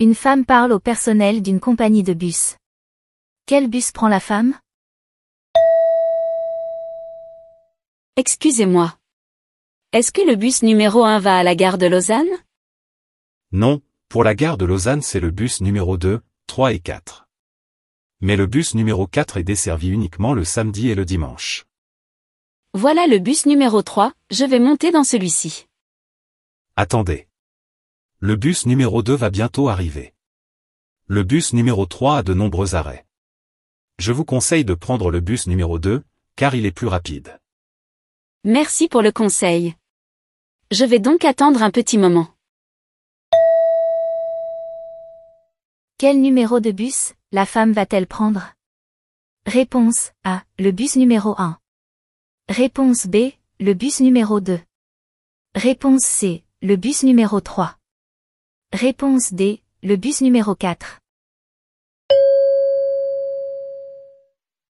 Une femme parle au personnel d'une compagnie de bus. Quel bus prend la femme? Excusez-moi. Est-ce que le bus numéro 1 va à la gare de Lausanne? Non, pour la gare de Lausanne c'est le bus numéro 2, 3 et 4. Mais le bus numéro 4 est desservi uniquement le samedi et le dimanche. Voilà le bus numéro 3, je vais monter dans celui-ci. Attendez. Le bus numéro 2 va bientôt arriver. Le bus numéro 3 a de nombreux arrêts. Je vous conseille de prendre le bus numéro 2, car il est plus rapide. Merci pour le conseil. Je vais donc attendre un petit moment. Quel numéro de bus la femme va-t-elle prendre? Réponse A. Le bus numéro 1. Réponse B. Le bus numéro 2. Réponse C. Le bus numéro 3. Réponse D. Le bus numéro 4.